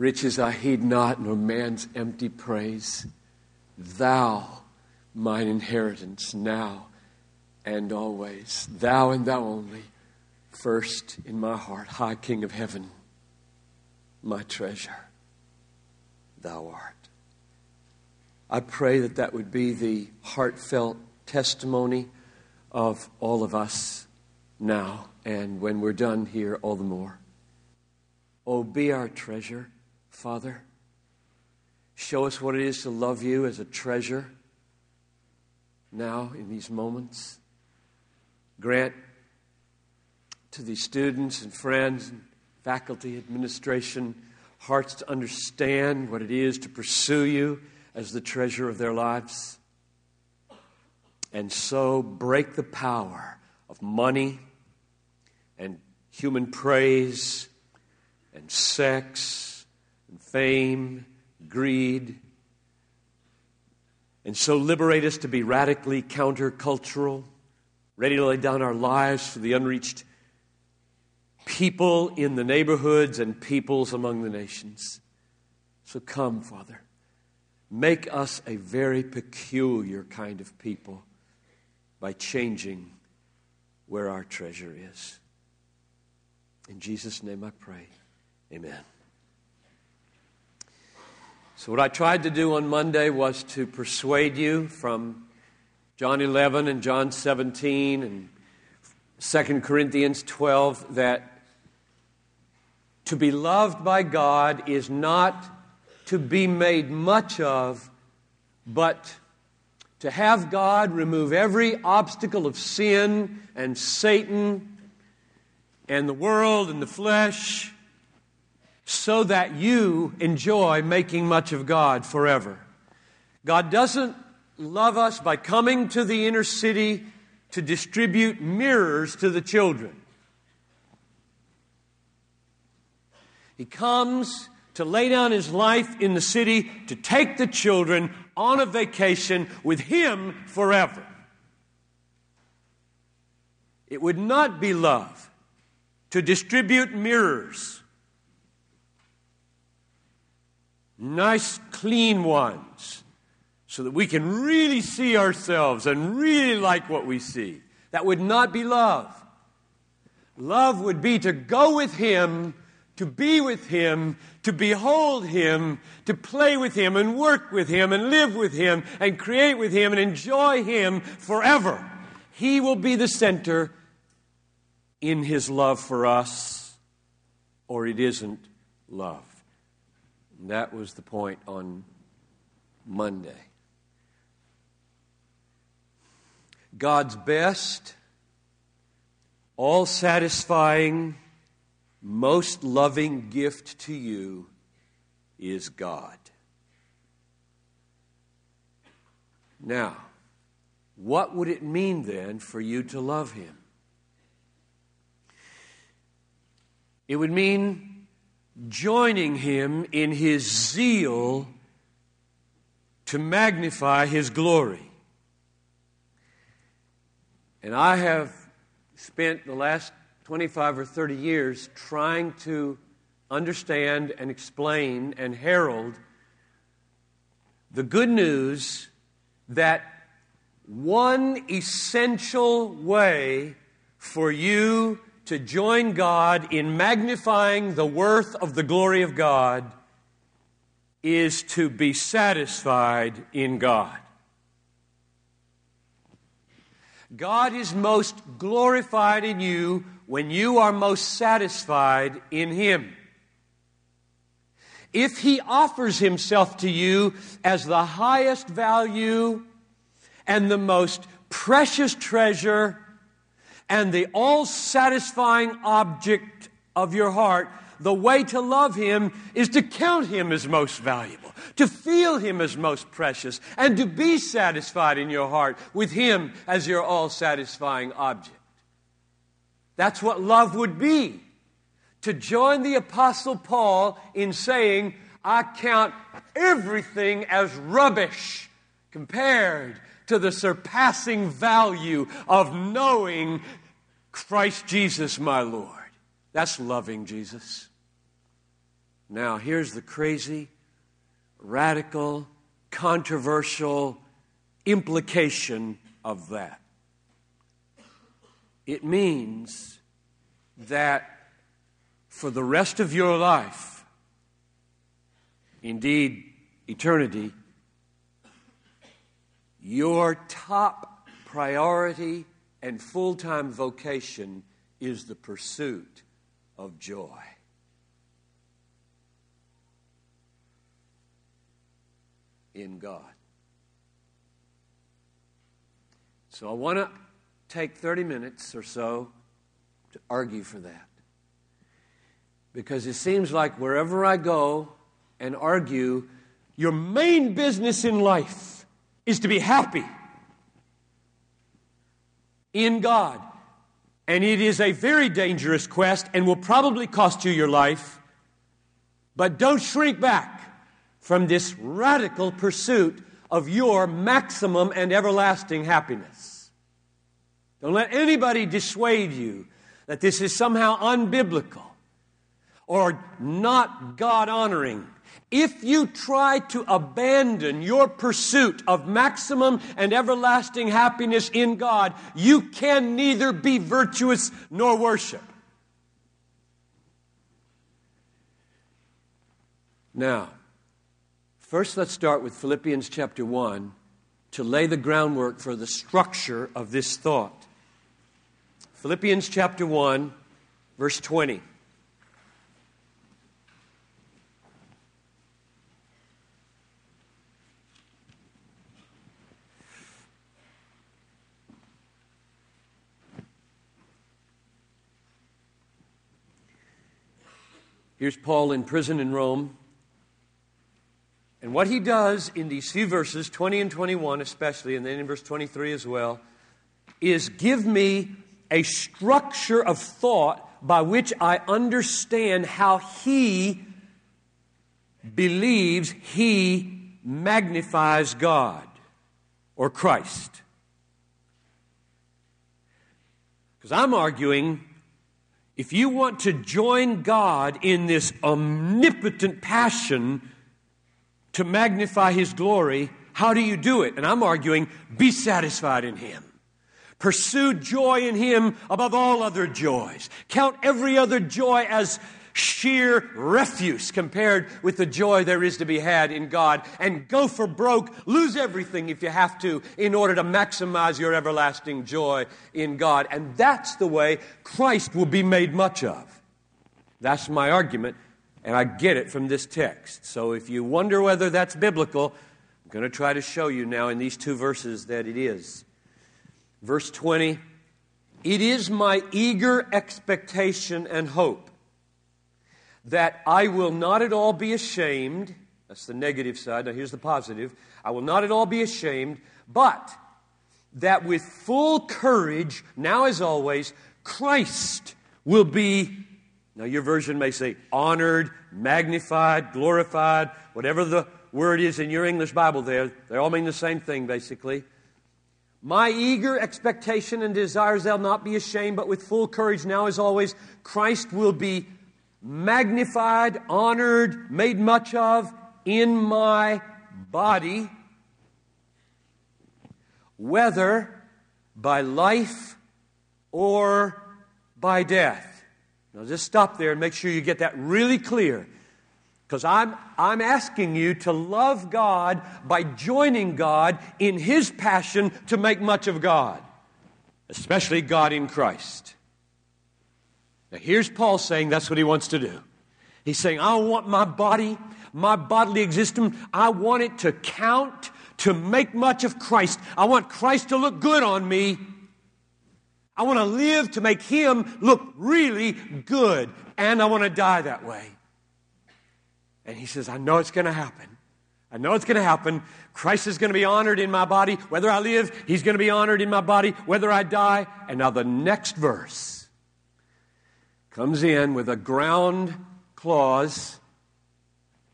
Riches I heed not, nor man's empty praise. Thou, mine inheritance, now and always. Thou and thou only, first in my heart, high King of heaven, my treasure, thou art. I pray that that would be the heartfelt testimony of all of us now, and when we're done here, all the more. Oh, be our treasure, Father. Show us what it is to love you as a treasure now in these moments. Grant to the students and friends and faculty, administration, hearts to understand what it is to pursue you as the treasure of their lives. And so break the power of money and human praise and sex fame, greed. And so liberate us to be radically countercultural, ready to lay down our lives for the unreached people in the neighborhoods and peoples among the nations. So come, Father. Make us a very peculiar kind of people by changing where our treasure is. In Jesus' name I pray. Amen. So, what I tried to do on Monday was to persuade you from John 11 and John 17 and 2 Corinthians 12 that to be loved by God is not to be made much of, but to have God remove every obstacle of sin and Satan and the world and the flesh so that you enjoy making much of God forever. God doesn't love us by coming to the inner city to distribute mirrors to the children. He comes to lay down his life in the city to take the children on a vacation with him forever. It would not be love to distribute mirrors. Nice, clean ones, so that we can really see ourselves and really like what we see. That would not be love. Love would be to go with Him, to be with Him, to behold Him, to play with Him and work with Him and live with Him and create with Him and enjoy Him forever. He will be the center in his love for us, or it isn't love. And that was the point on Monday. God's best, all satisfying, most loving gift to you is God. Now, what would it mean then for you to love Him? It would mean joining him in his zeal to magnify his glory. And I have spent the last 25 or 30 years trying to understand and explain and herald the good news that one essential way for you to join God in magnifying the worth of the glory of God is to be satisfied in God. God is most glorified in you when you are most satisfied in Him. If He offers Himself to you as the highest value and the most precious treasure and the all satisfying object of your heart, the way to love Him is to count Him as most valuable, to feel Him as most precious, and to be satisfied in your heart with Him as your all satisfying object. That's what love would be. To join the Apostle Paul in saying, I count everything as rubbish compared to the surpassing value of knowing Christ Jesus, my Lord. That's loving Jesus. Now, here's the crazy, radical, controversial implication of that. It means that for the rest of your life, indeed, eternity, your top priority and full time vocation is the pursuit of joy. In God. So I want to take 30 minutes or so to argue for that. Because it seems like wherever I go and argue, your main business in life is to be happy in God. And it is a very dangerous quest and will probably cost you your life. But don't shrink back from this radical pursuit of your maximum and everlasting happiness. Don't let anybody dissuade you that this is somehow unbiblical or not God honoring. If you try to abandon your pursuit of maximum and everlasting happiness in God, you can neither be virtuous nor worship. Now, first let's start with Philippians chapter 1 to lay the groundwork for the structure of this thought. Philippians chapter 1, verse 20. Here's Paul in prison in Rome. And what he does in these few verses, 20 and 21 especially, and then in verse 23 as well, is give me a structure of thought by which I understand how he believes he magnifies God or Christ. Because I'm arguing if you want to join God in this omnipotent passion to magnify His glory, how do you do it? And I'm arguing, be satisfied in Him. Pursue joy in Him above all other joys. Count every other joy as sheer refuse compared with the joy there is to be had in God. And go for broke, lose everything if you have to, in order to maximize your everlasting joy in God. And that's the way Christ will be made much of. That's my argument, and I get it from this text. So if you wonder whether that's biblical, I'm going to try to show you now in these two verses that it is. Verse 20 It is my eager expectation and hope that I will not at all be ashamed. That's the negative side. Now, here's the positive. I will not at all be ashamed, but that with full courage, now as always, Christ will be, now your version may say honored, magnified, glorified, whatever the word is in your English Bible there. They all mean the same thing, basically. My eager expectation and desires they'll not be ashamed, but with full courage, now as always, Christ will be magnified, honored, made much of in my body, whether by life or by death. Now, just stop there and make sure you get that really clear. Because I'm, I'm asking you to love God by joining God in His passion to make much of God, especially God in Christ. Now, here's Paul saying that's what he wants to do. He's saying, I want my body, my bodily existence, I want it to count, to make much of Christ. I want Christ to look good on me. I want to live to make him look really good. And I want to die that way. And he says, I know it's going to happen. I know it's going to happen. Christ is going to be honored in my body. Whether I live, he's going to be honored in my body. Whether I die. And now the next verse comes in with a ground clause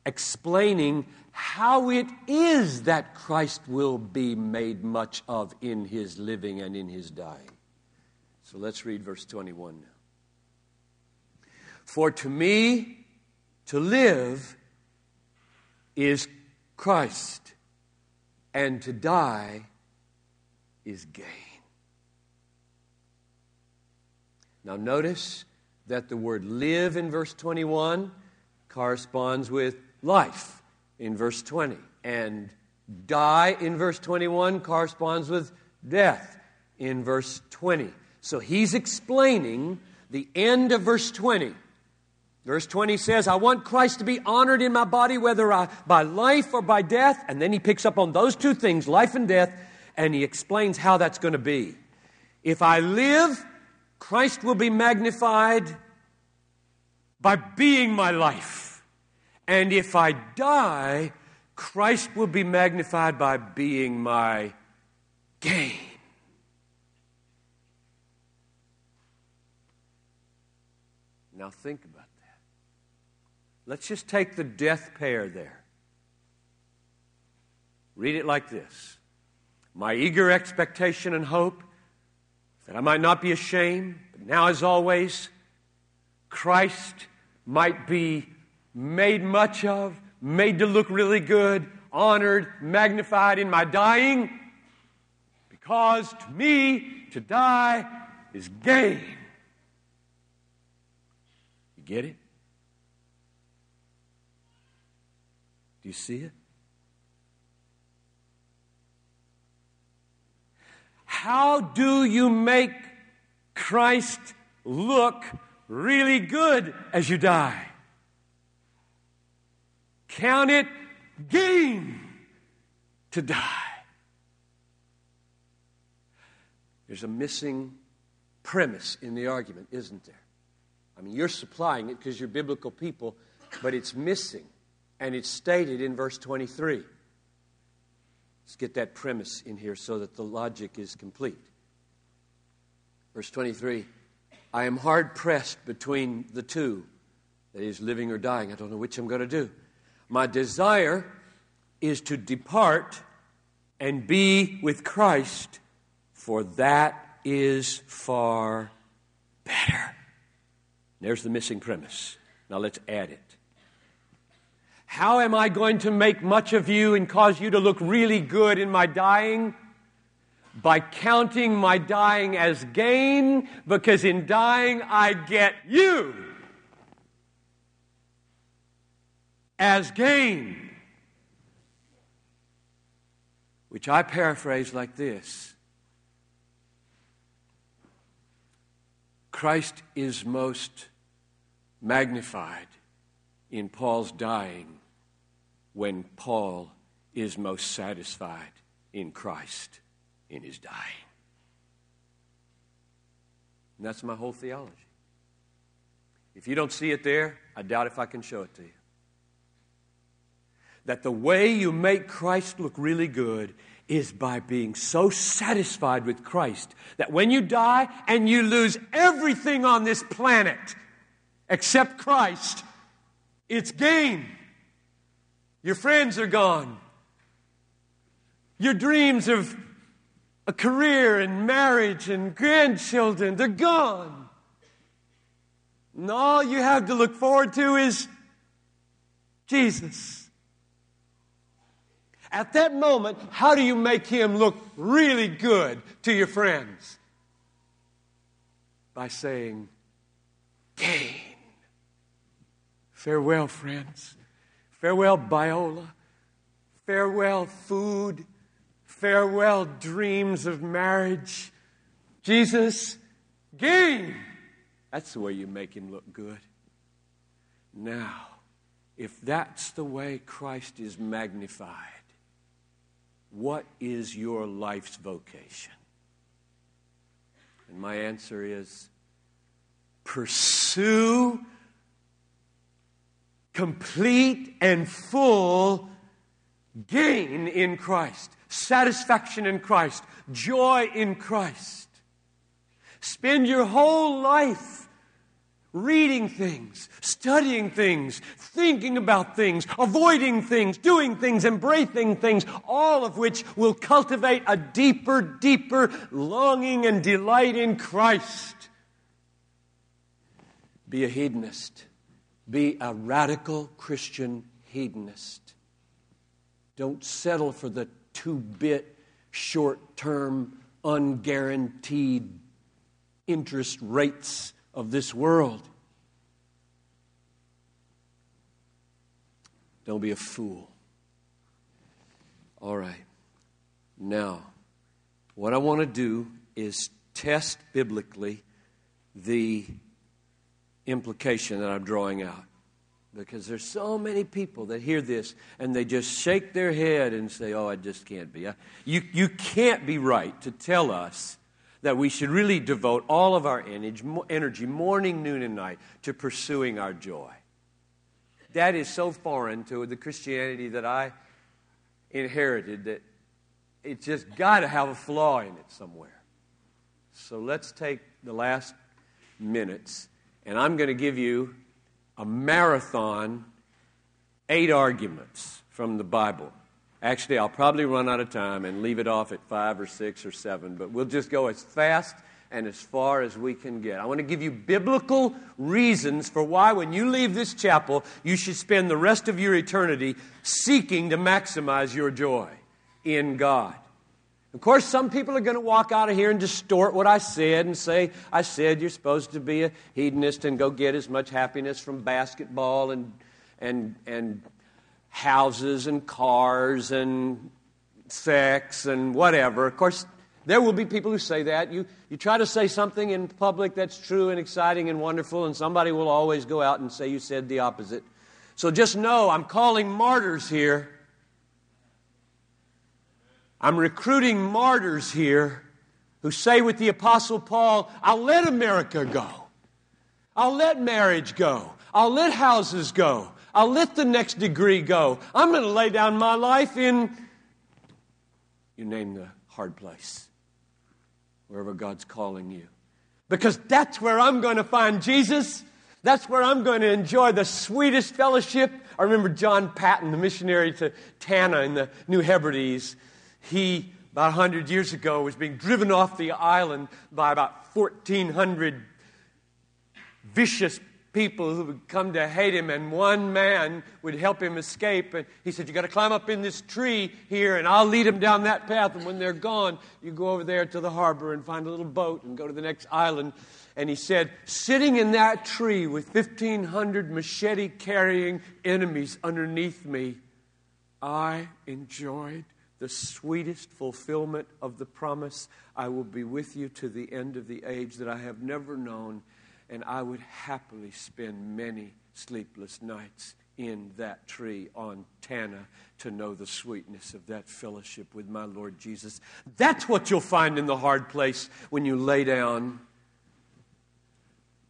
explaining how it is that Christ will be made much of in his living and in his dying. So let's read verse 21 now. For to me, To live is Christ, and to die is gain. Now, notice that the word live in verse 21 corresponds with life in verse 20, and die in verse 21 corresponds with death in verse 20. So he's explaining the end of verse 20. Verse 20 says, I want Christ to be honored in my body, whether I, by life or by death. And then he picks up on those two things, life and death, and he explains how that's going to be. If I live, Christ will be magnified by being my life. And if I die, Christ will be magnified by being my gain. Now think about that. Let's just take the death pair there. Read it like this My eager expectation and hope that I might not be ashamed, but now as always, Christ might be made much of, made to look really good, honored, magnified in my dying, because to me, to die is gain. You get it? Do you see it? How do you make Christ look really good as you die? Count it gain to die. There's a missing premise in the argument, isn't there? I mean, you're supplying it because you're biblical people, but it's missing. And it's stated in verse 23. Let's get that premise in here so that the logic is complete. Verse 23 I am hard pressed between the two, that is, living or dying. I don't know which I'm going to do. My desire is to depart and be with Christ, for that is far better. There's the missing premise. Now let's add it. How am I going to make much of you and cause you to look really good in my dying? By counting my dying as gain, because in dying I get you as gain. Which I paraphrase like this Christ is most magnified in Paul's dying when Paul is most satisfied in Christ in his dying. And that's my whole theology. If you don't see it there, I doubt if I can show it to you. That the way you make Christ look really good is by being so satisfied with Christ that when you die and you lose everything on this planet except Christ, it's gain. Your friends are gone. Your dreams of a career and marriage and grandchildren, they're gone. And all you have to look forward to is Jesus. At that moment, how do you make him look really good to your friends? By saying, gain. Farewell, friends. Farewell, Biola. Farewell, food. Farewell, dreams of marriage. Jesus, gain. That's the way you make him look good. Now, if that's the way Christ is magnified, what is your life's vocation? And my answer is pursue complete and full gain in Christ, satisfaction in Christ, joy in Christ. Spend your whole life reading things, studying things, thinking about things, avoiding things, doing things, embracing things, all of which will cultivate a deeper, deeper longing and delight in Christ. Be a hedonist Be a radical Christian hedonist. Don't settle for the two bit, short term, unguaranteed interest rates of this world. Don't be a fool. All right. Now, what I want to do is test biblically the implication that I'm drawing out. Because there's so many people that hear this and they just shake their head and say, Oh, I just can't be. You, you can't be right to tell us that we should really devote all of our energy, morning, noon, and night, to pursuing our joy. That is so foreign to the Christianity that I inherited that it's just got to have a flaw in it somewhere. So let's take the last minutes, and I'm going to give you a marathon, eight arguments from the Bible. Actually, I'll probably run out of time and leave it off at five or six or seven, but we'll just go as fast and as far as we can get. I want to give you biblical reasons for why, when you leave this chapel, you should spend the rest of your eternity seeking to maximize your joy in God. Of course, some people are going to walk out of here and distort what I said and say, I said you're supposed to be a hedonist and go get as much happiness from basketball and, and, and houses and cars and sex and whatever. Of course, there will be people who say that. You, you try to say something in public that's true and exciting and wonderful, and somebody will always go out and say you said the opposite. So just know I'm calling martyrs here I'm recruiting martyrs here who say with the Apostle Paul, I'll let America go. I'll let marriage go. I'll let houses go. I'll let the next degree go. I'm going to lay down my life in, you name the hard place, wherever God's calling you. Because that's where I'm going to find Jesus. That's where I'm going to enjoy the sweetest fellowship. I remember John Paton, the missionary to Tanna in the New Hebrides he, about 100 years ago, was being driven off the island by about 1,400 vicious people who would come to hate him, and one man would help him escape. And he said, You got to climb up in this tree here, and I'll lead him down that path. And when they're gone, you go over there to the harbor and find a little boat and go to the next island. And he said, Sitting in that tree with 1,500 machete carrying enemies underneath me, I enjoyed the sweetest fulfillment of the promise I will be with you to the end of the age that I have never known, and I would happily spend many sleepless nights in that tree on Tanna to know the sweetness of that fellowship with my Lord Jesus. That's what you'll find in the hard place when you lay down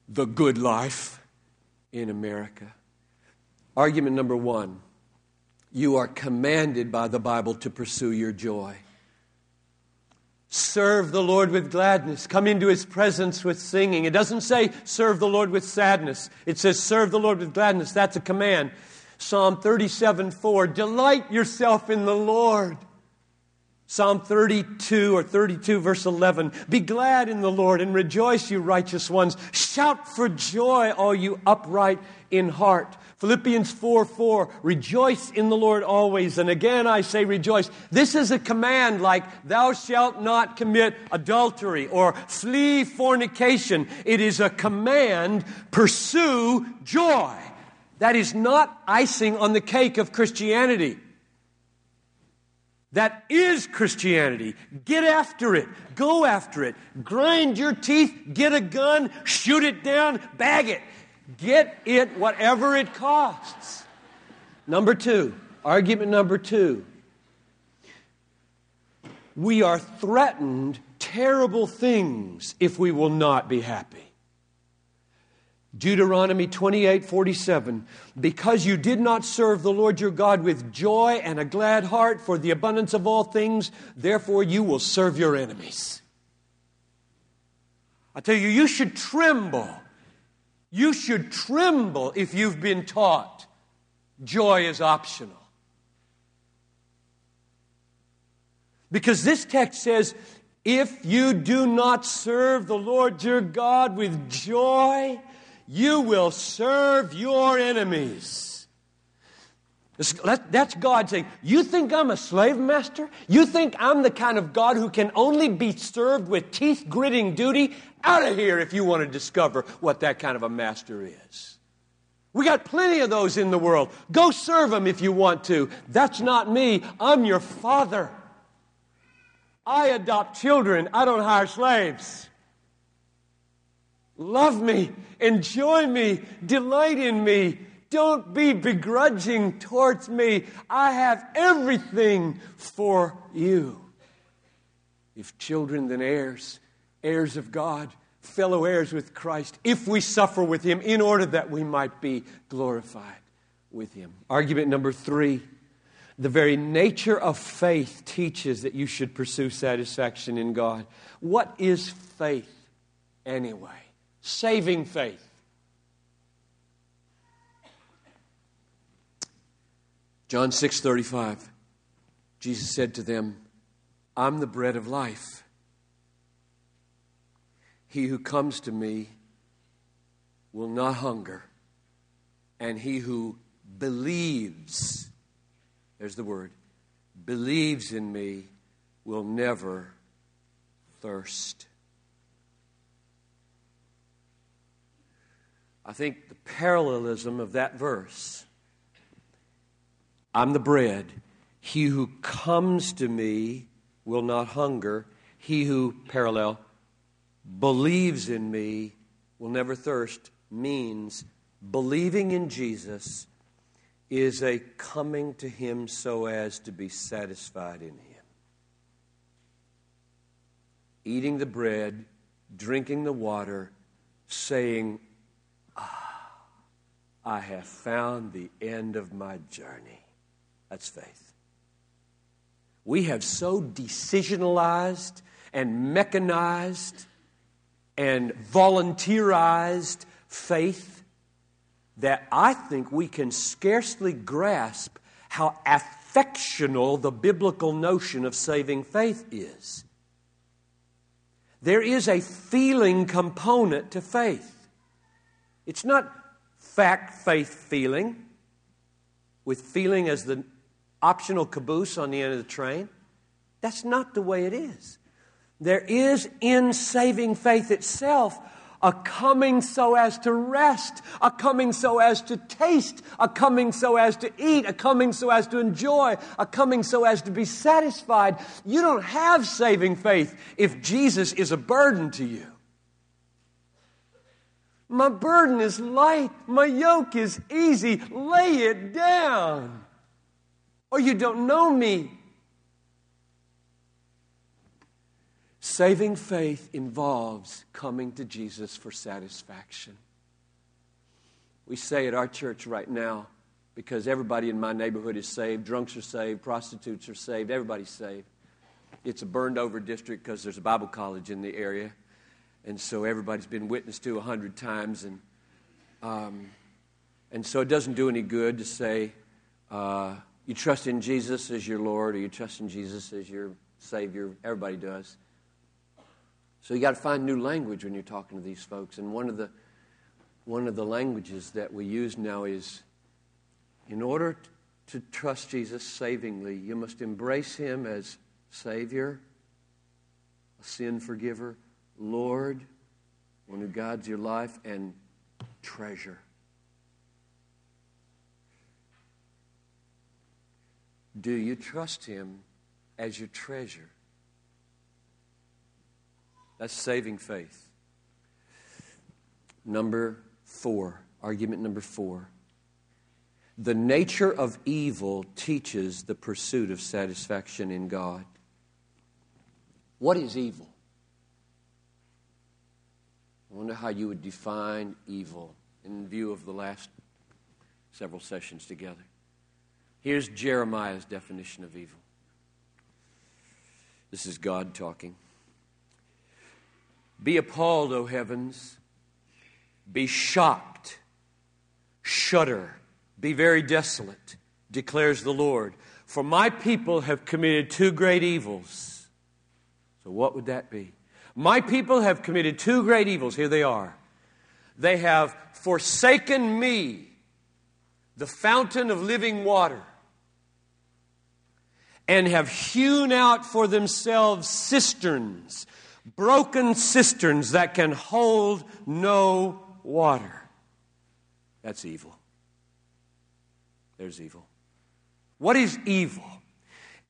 the good life in America. Argument number one you are commanded by the Bible to pursue your joy. Serve the Lord with gladness. Come into his presence with singing. It doesn't say serve the Lord with sadness, it says serve the Lord with gladness. That's a command. Psalm 37 4 Delight yourself in the Lord. Psalm 32 or 32, verse 11 Be glad in the Lord and rejoice, you righteous ones. Shout for joy, all you upright in heart. Philippians 4 4, rejoice in the Lord always. And again I say rejoice. This is a command like, thou shalt not commit adultery or flee fornication. It is a command, pursue joy. That is not icing on the cake of Christianity. That is Christianity. Get after it. Go after it. Grind your teeth. Get a gun. Shoot it down. Bag it. Get it whatever it costs. Number two, argument number two. We are threatened terrible things if we will not be happy. Deuteronomy 28 47. Because you did not serve the Lord your God with joy and a glad heart for the abundance of all things, therefore you will serve your enemies. I tell you, you should tremble you should tremble if you've been taught joy is optional. Because this text says, if you do not serve the Lord your God with joy, you will serve your enemies. That's God saying, You think I'm a slave master? You think I'm the kind of God who can only be served with teeth gritting duty? Out of here if you want to discover what that kind of a master is. We got plenty of those in the world. Go serve them if you want to. That's not me. I'm your father. I adopt children, I don't hire slaves. Love me, enjoy me, delight in me, don't be begrudging towards me. I have everything for you. If children, then heirs, heirs of God, fellow heirs with Christ, if we suffer with him, in order that we might be glorified with him. Argument number three the very nature of faith teaches that you should pursue satisfaction in God. What is faith anyway? Saving faith. John 6:35 Jesus said to them, I'm the bread of life. He who comes to me will not hunger, and he who believes, there's the word, believes in me will never thirst. I think the parallelism of that verse I'm the bread. He who comes to me will not hunger. He who, parallel, believes in me will never thirst means believing in Jesus is a coming to him so as to be satisfied in him. Eating the bread, drinking the water, saying, Ah, I have found the end of my journey. That's faith. We have so decisionalized and mechanized and volunteerized faith that I think we can scarcely grasp how affectional the biblical notion of saving faith is. There is a feeling component to faith. It's not fact, faith, feeling, with feeling as the optional caboose on the end of the train. That's not the way it is. There is in saving faith itself a coming so as to rest, a coming so as to taste, a coming so as to eat, a coming so as to enjoy, a coming so as to be satisfied. You don't have saving faith if Jesus is a burden to you. My burden is light, my yoke is easy. Lay it down or you don't know me. Saving faith involves coming to Jesus for satisfaction. We say at our church right now, because everybody in my neighborhood is saved, drunks are saved, prostitutes are saved, everybody's saved. It's a burned over district because there's a Bible college in the area. And so everybody's been witnessed to a hundred times. And, um, and so it doesn't do any good to say, uh, you trust in Jesus as your Lord or you trust in Jesus as your Savior. Everybody does. So you got to find new language when you're talking to these folks. And one of the one of the languages that we use now is in order to trust Jesus savingly, you must embrace him as Savior, a sin forgiver, Lord, one who guides your life, and treasure. Do you trust Him as your treasure? That's saving faith. Number four, argument number four. The nature of evil teaches the pursuit of satisfaction in God. What is evil? I wonder how you would define evil in view of the last several sessions together. Here's Jeremiah's definition of evil. This is God talking. Be appalled, O heavens. Be shocked. Shudder. Be very desolate, declares the Lord. For my people have committed two great evils. So, what would that be? My people have committed two great evils. Here they are. They have forsaken me, the fountain of living water, and have hewn out for themselves cisterns, broken cisterns that can hold no water. That's evil. There's evil. What is evil?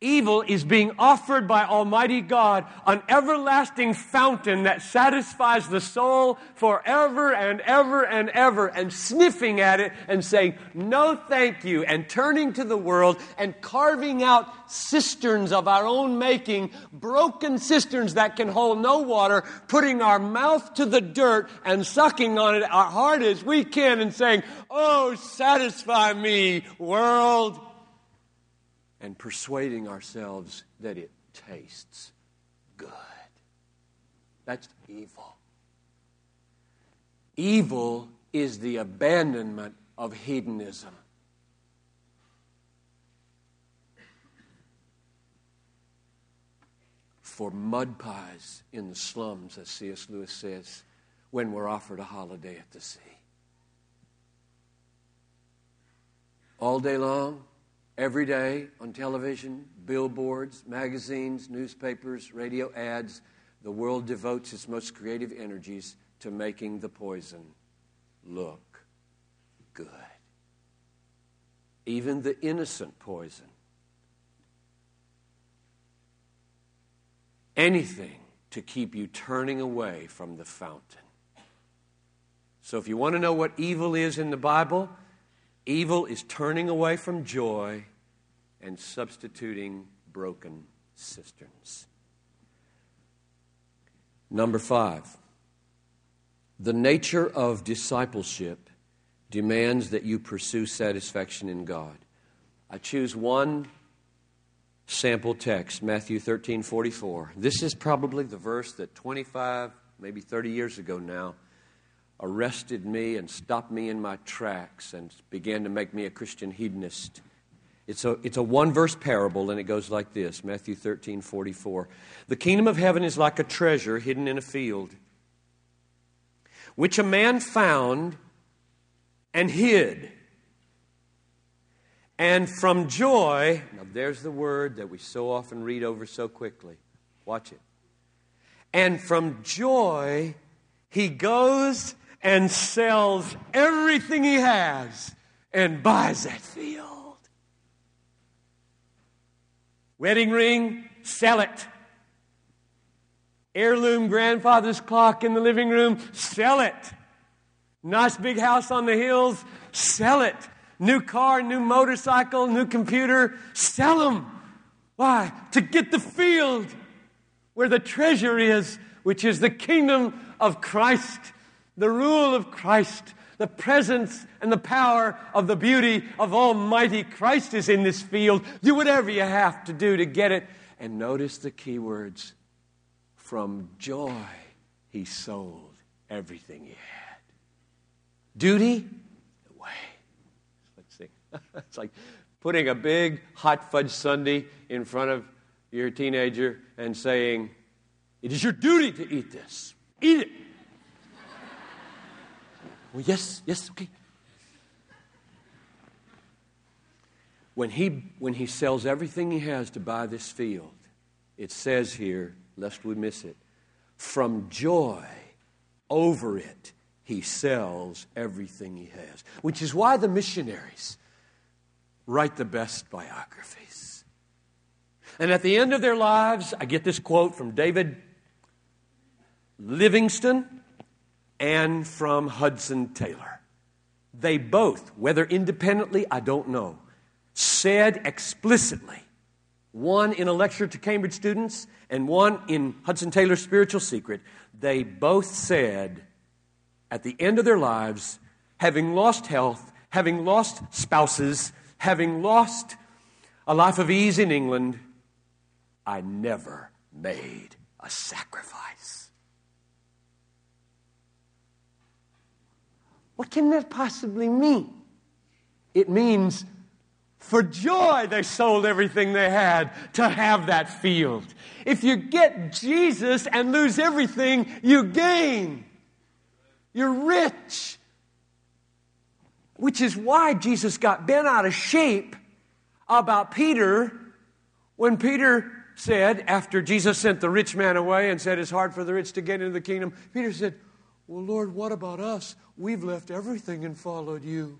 Evil is being offered by Almighty God an everlasting fountain that satisfies the soul forever and ever and ever, and sniffing at it and saying, No, thank you, and turning to the world and carving out cisterns of our own making, broken cisterns that can hold no water, putting our mouth to the dirt and sucking on it as hard as we can and saying, Oh, satisfy me, world and persuading ourselves that it tastes good. That's evil. Evil is the abandonment of hedonism. For mud pies in the slums, as C.S. Lewis says, when we're offered a holiday at the sea. All day long, Every day on television, billboards, magazines, newspapers, radio ads, the world devotes its most creative energies to making the poison look good. Even the innocent poison. Anything to keep you turning away from the fountain. So, if you want to know what evil is in the Bible, Evil is turning away from joy and substituting broken cisterns. Number five, the nature of discipleship demands that you pursue satisfaction in God. I choose one sample text, Matthew 13 44. This is probably the verse that 25, maybe 30 years ago now, arrested me and stopped me in my tracks and began to make me a Christian hedonist. It's a, it's a one verse parable, and it goes like this Matthew 13 44. The kingdom of heaven is like a treasure hidden in a field, which a man found and hid. And from joy, now there's the word that we so often read over so quickly. Watch it. And from joy, he goes and sells everything he has and buys that field. Wedding ring, sell it. Heirloom grandfather's clock in the living room, sell it. Nice big house on the hills, sell it. New car, new motorcycle, new computer, sell them. Why? To get the field where the treasure is, which is the kingdom of Christ the rule of Christ, the presence and the power of the beauty of Almighty Christ is in this field. Do whatever you have to do to get it. And notice the key words from joy, he sold everything he had. Duty, away. Let's see. it's like putting a big hot fudge sundae in front of your teenager and saying, It is your duty to eat this. Eat it. Well, yes, yes, okay. When he, when he sells everything he has to buy this field, it says here, lest we miss it, from joy over it, he sells everything he has. Which is why the missionaries write the best biographies. And at the end of their lives, I get this quote from David Livingstone and from Hudson Taylor. They both, whether independently, I don't know, said explicitly, one in a lecture to Cambridge students and one in Hudson Taylor's Spiritual Secret, they both said at the end of their lives, having lost health, having lost spouses, having lost a life of ease in England, I never made a sacrifice. What can that possibly mean? It means for joy they sold everything they had to have that field. If you get Jesus and lose everything, you gain. You're rich. Which is why Jesus got bent out of shape about Peter when Peter said, after Jesus sent the rich man away and said it's hard for the rich to get into the kingdom, Peter said, Well, Lord, what about us? We've left everything and followed you.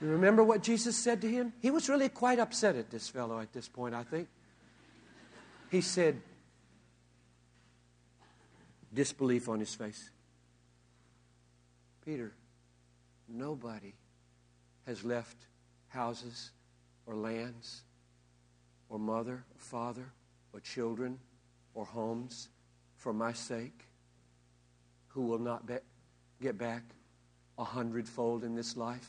You remember what Jesus said to him? He was really quite upset at this fellow at this point, I think. He said, disbelief on his face. Peter, nobody has left houses or lands or mother or father or children or homes for my sake who will not be- get back a hundredfold in this life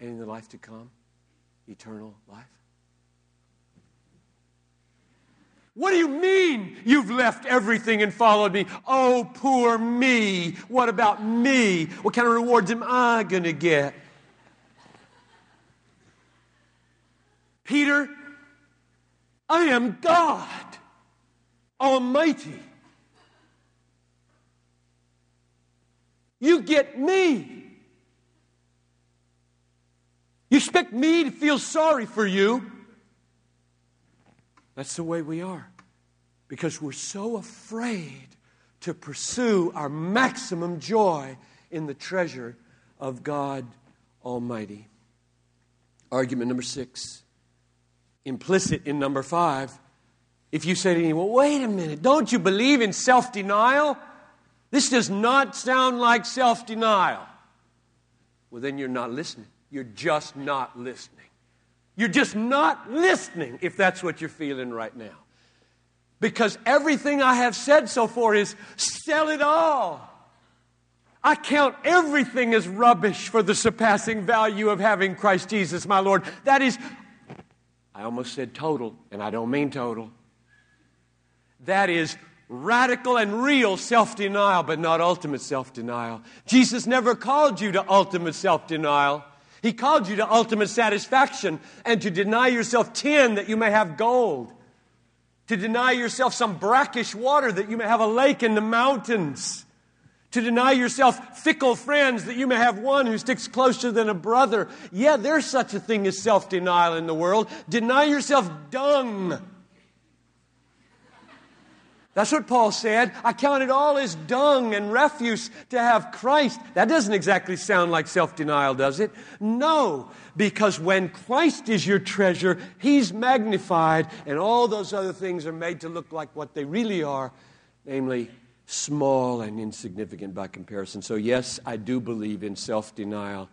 and in the life to come eternal life. What do you mean you've left everything and followed me? Oh, poor me. What about me? What kind of rewards am I going to get? Peter, I am God Almighty. You get me. You expect me to feel sorry for you. That's the way we are. Because we're so afraid to pursue our maximum joy in the treasure of God Almighty. Argument number six, implicit in number five. If you say to me, well, wait a minute, don't you believe in self denial? This does not sound like self denial. Well, then you're not listening. You're just not listening. You're just not listening if that's what you're feeling right now. Because everything I have said so far is sell it all. I count everything as rubbish for the surpassing value of having Christ Jesus, my Lord. That is, I almost said total, and I don't mean total. That is radical and real self denial, but not ultimate self denial. Jesus never called you to ultimate self denial. He called you to ultimate satisfaction and to deny yourself tin that you may have gold, to deny yourself some brackish water that you may have a lake in the mountains, to deny yourself fickle friends that you may have one who sticks closer than a brother. Yeah, there's such a thing as self denial in the world. Deny yourself dung that's what Paul said. I count it all as dung and refuse to have Christ. That doesn't exactly sound like self denial, does it? No, because when Christ is your treasure, He's magnified, and all those other things are made to look like what they really are, namely small and insignificant by comparison. So, yes, I do believe in self denial.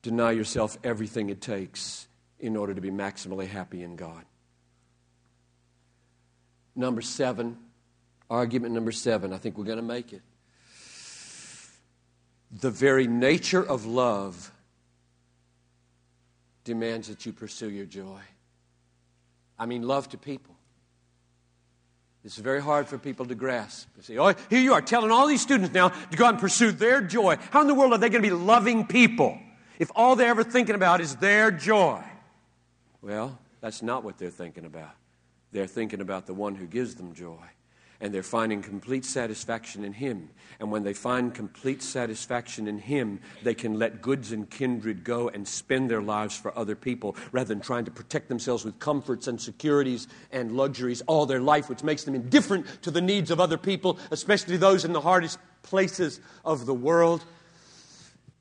Deny yourself everything it takes in order to be maximally happy in God. Number seven, argument number seven, I think we're going to make it. The very nature of love demands that you pursue your joy. I mean, love to people. It's very hard for people to grasp. They say, oh, here you are telling all these students now to go out and pursue their joy. How in the world are they going to be loving people if all they're ever thinking about is their joy? Well, that's not what they're thinking about. They're thinking about the one who gives them joy. And they're finding complete satisfaction in Him. And when they find complete satisfaction in Him, they can let goods and kindred go and spend their lives for other people rather than trying to protect themselves with comforts and securities and luxuries all their life, which makes them indifferent to the needs of other people, especially those in the hardest places of the world.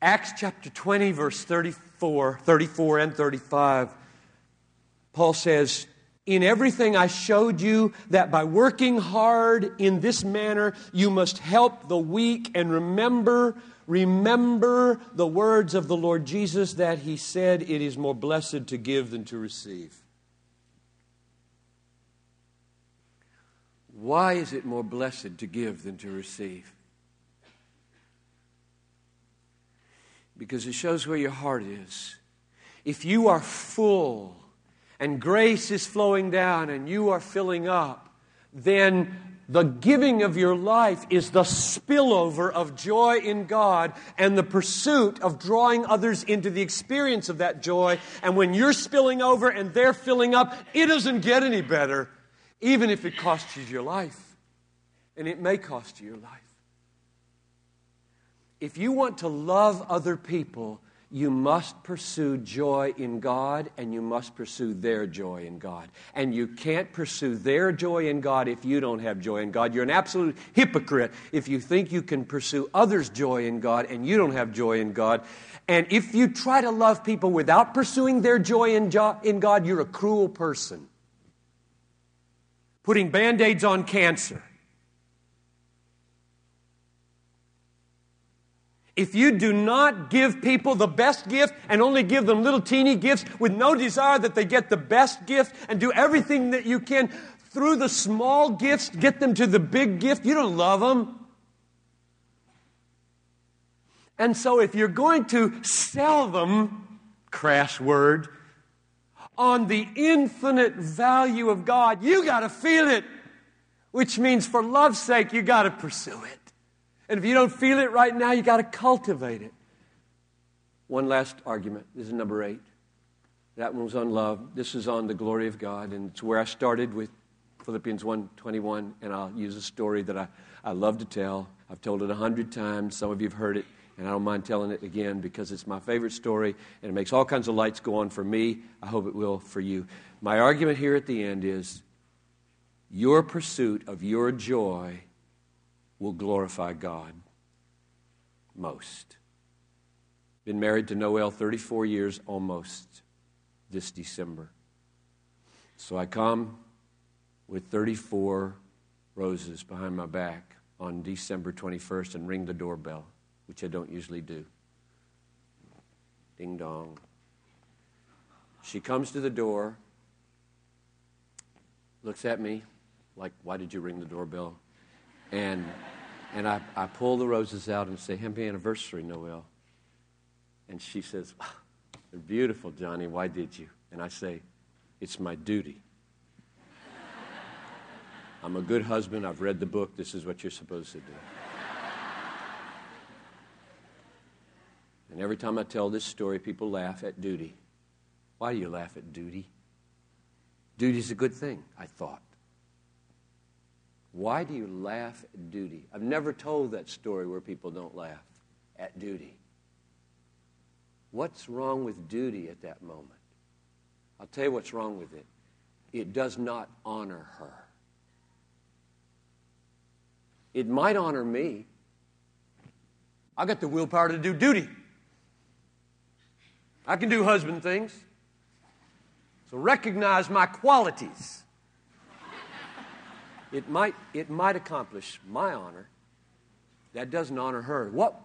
Acts chapter 20, verse 34, 34 and 35, Paul says, in everything I showed you that by working hard in this manner, you must help the weak and remember, remember the words of the Lord Jesus that he said, It is more blessed to give than to receive. Why is it more blessed to give than to receive? Because it shows where your heart is. If you are full, and grace is flowing down and you are filling up, then the giving of your life is the spillover of joy in God and the pursuit of drawing others into the experience of that joy. And when you're spilling over and they're filling up, it doesn't get any better, even if it costs you your life. and it may cost you your life. If you want to love other people, you must pursue joy in God and you must pursue their joy in God. And you can't pursue their joy in God if you don't have joy in God. You're an absolute hypocrite if you think you can pursue others' joy in God and you don't have joy in God. And if you try to love people without pursuing their joy in, in God, you're a cruel person. Putting band aids on cancer If you do not give people the best gift and only give them little teeny gifts with no desire that they get the best gift and do everything that you can through the small gifts, get them to the big gift, you don't love them. And so if you're going to sell them, crass word, on the infinite value of God, you got to feel it. Which means, for love's sake, you got to pursue it. And if you don't feel it right now, you got to cultivate it. One last argument. This is number eight. That one was on love. This is on the glory of God, and it's where I started with Philippians 1:21, and I'll use a story that I, I love to tell. I've told it a hundred times. Some of you have heard it, and I don't mind telling it again because it's my favorite story, and it makes all kinds of lights go on for me. I hope it will for you. My argument here at the end is your pursuit of your joy will glorify God most. Been married to Noel 34 years almost this December. So I come with 34 roses behind my back on December 21st and ring the doorbell, which I don't usually do. Ding dong. She comes to the door, looks at me like, Why did you ring the doorbell? And, and I, I pull the roses out and say, Happy anniversary, Noel. And she says, They're beautiful, Johnny. Why did you? And I say, It's my duty. I'm a good husband. I've read the book. This is what you're supposed to do. And every time I tell this story, people laugh at duty. Why do you laugh at duty? Duty's a good thing, I thought. Why do you laugh at duty? I've never told that story where people don't laugh at duty. What's wrong with duty at that moment? I'll tell you what's wrong with it. It does not honor her. It might honor me. I got the willpower to do duty. I can do husband things. So recognize my qualities. It might, it might accomplish my honor. That doesn't honor her. What?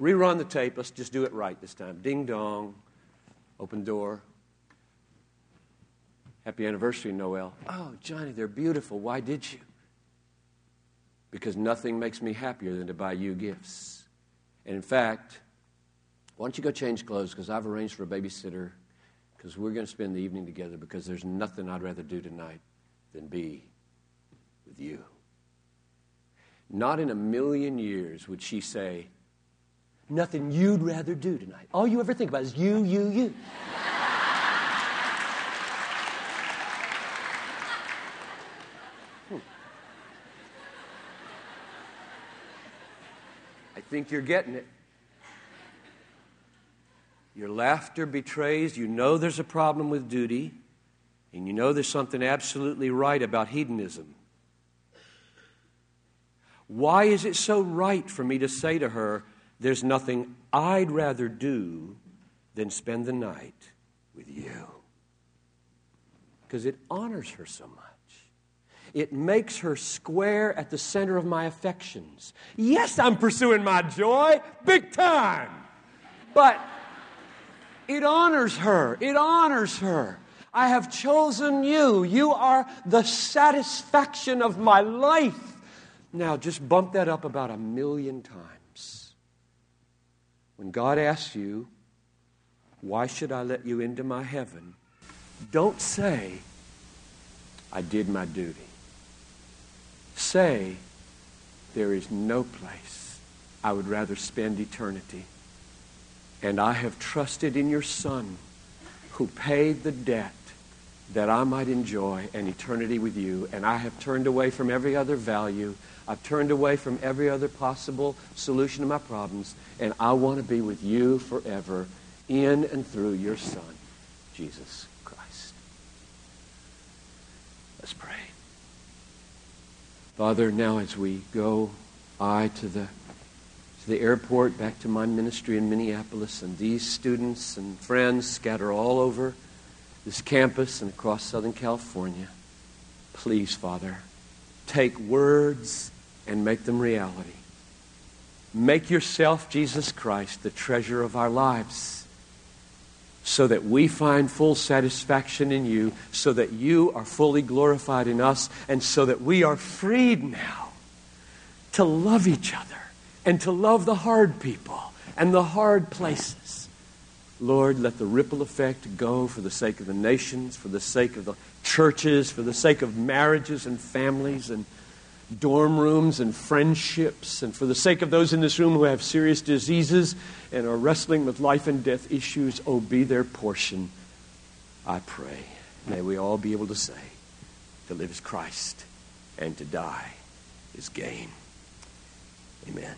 Rerun the tape. Let's just do it right this time. Ding dong. Open door. Happy anniversary, Noel. Oh, Johnny, they're beautiful. Why did you? Because nothing makes me happier than to buy you gifts. And in fact, why don't you go change clothes? Because I've arranged for a babysitter because we're going to spend the evening together because there's nothing I'd rather do tonight than be with you. Not in a million years would she say, Nothing you'd rather do tonight. All you ever think about is you, you, you. Hmm. I think you're getting it. Your laughter betrays you know there's a problem with duty, and you know there's something absolutely right about hedonism. Why is it so right for me to say to her, There's nothing I'd rather do than spend the night with you? Because it honors her so much. It makes her square at the center of my affections. Yes, I'm pursuing my joy big time. But it honors her. It honors her. I have chosen you. You are the satisfaction of my life. Now, just bump that up about a million times. When God asks you, Why should I let you into my heaven? Don't say, I did my duty. Say, There is no place I would rather spend eternity. And I have trusted in your Son who paid the debt that I might enjoy an eternity with you. And I have turned away from every other value. I've turned away from every other possible solution to my problems. And I want to be with you forever in and through your Son, Jesus Christ. Let's pray. Father, now as we go, I to the to the airport, back to my ministry in Minneapolis, and these students and friends scatter all over this campus and across Southern California. Please, Father, take words and make them reality. Make yourself, Jesus Christ, the treasure of our lives so that we find full satisfaction in you, so that you are fully glorified in us, and so that we are freed now to love each other and to love the hard people and the hard places. Lord, let the ripple effect go for the sake of the nations, for the sake of the churches, for the sake of marriages and families and dorm rooms and friendships, and for the sake of those in this room who have serious diseases and are wrestling with life and death issues, oh, be their portion, I pray. May we all be able to say, to live is Christ, and to die is gain. Amen.